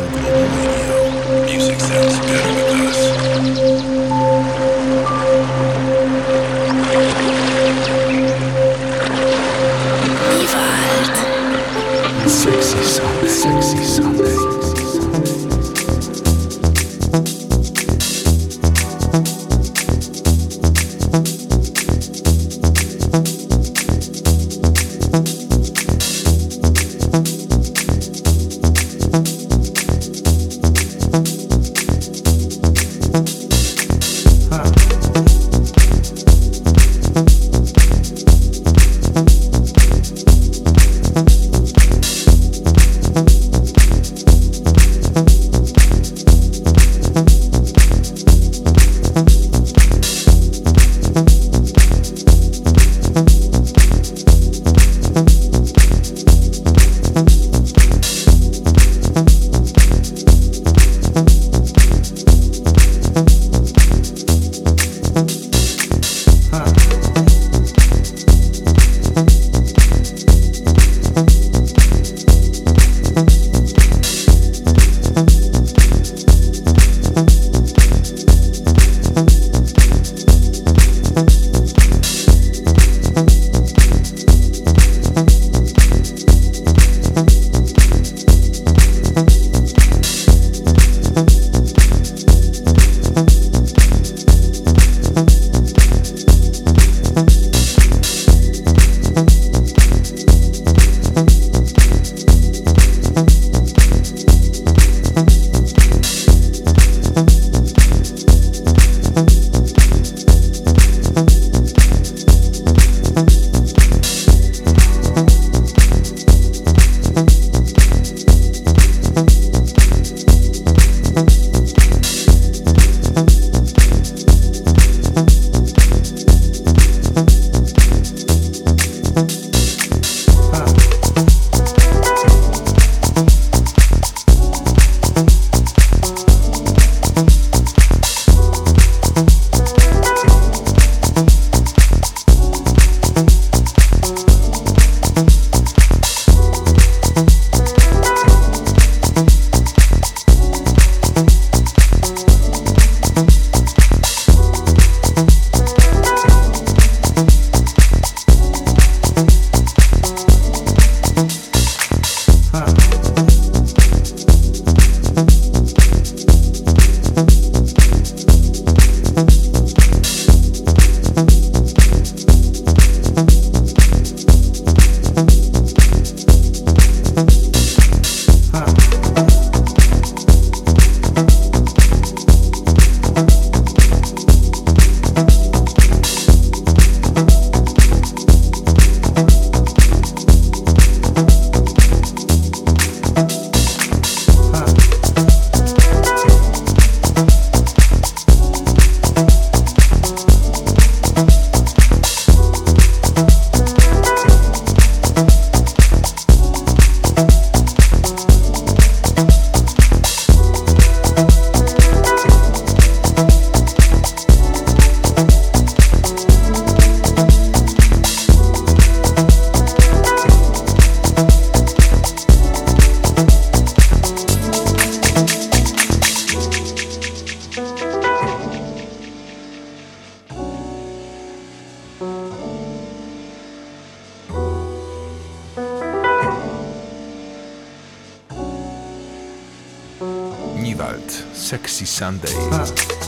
Music. sexy Sunday. Ah.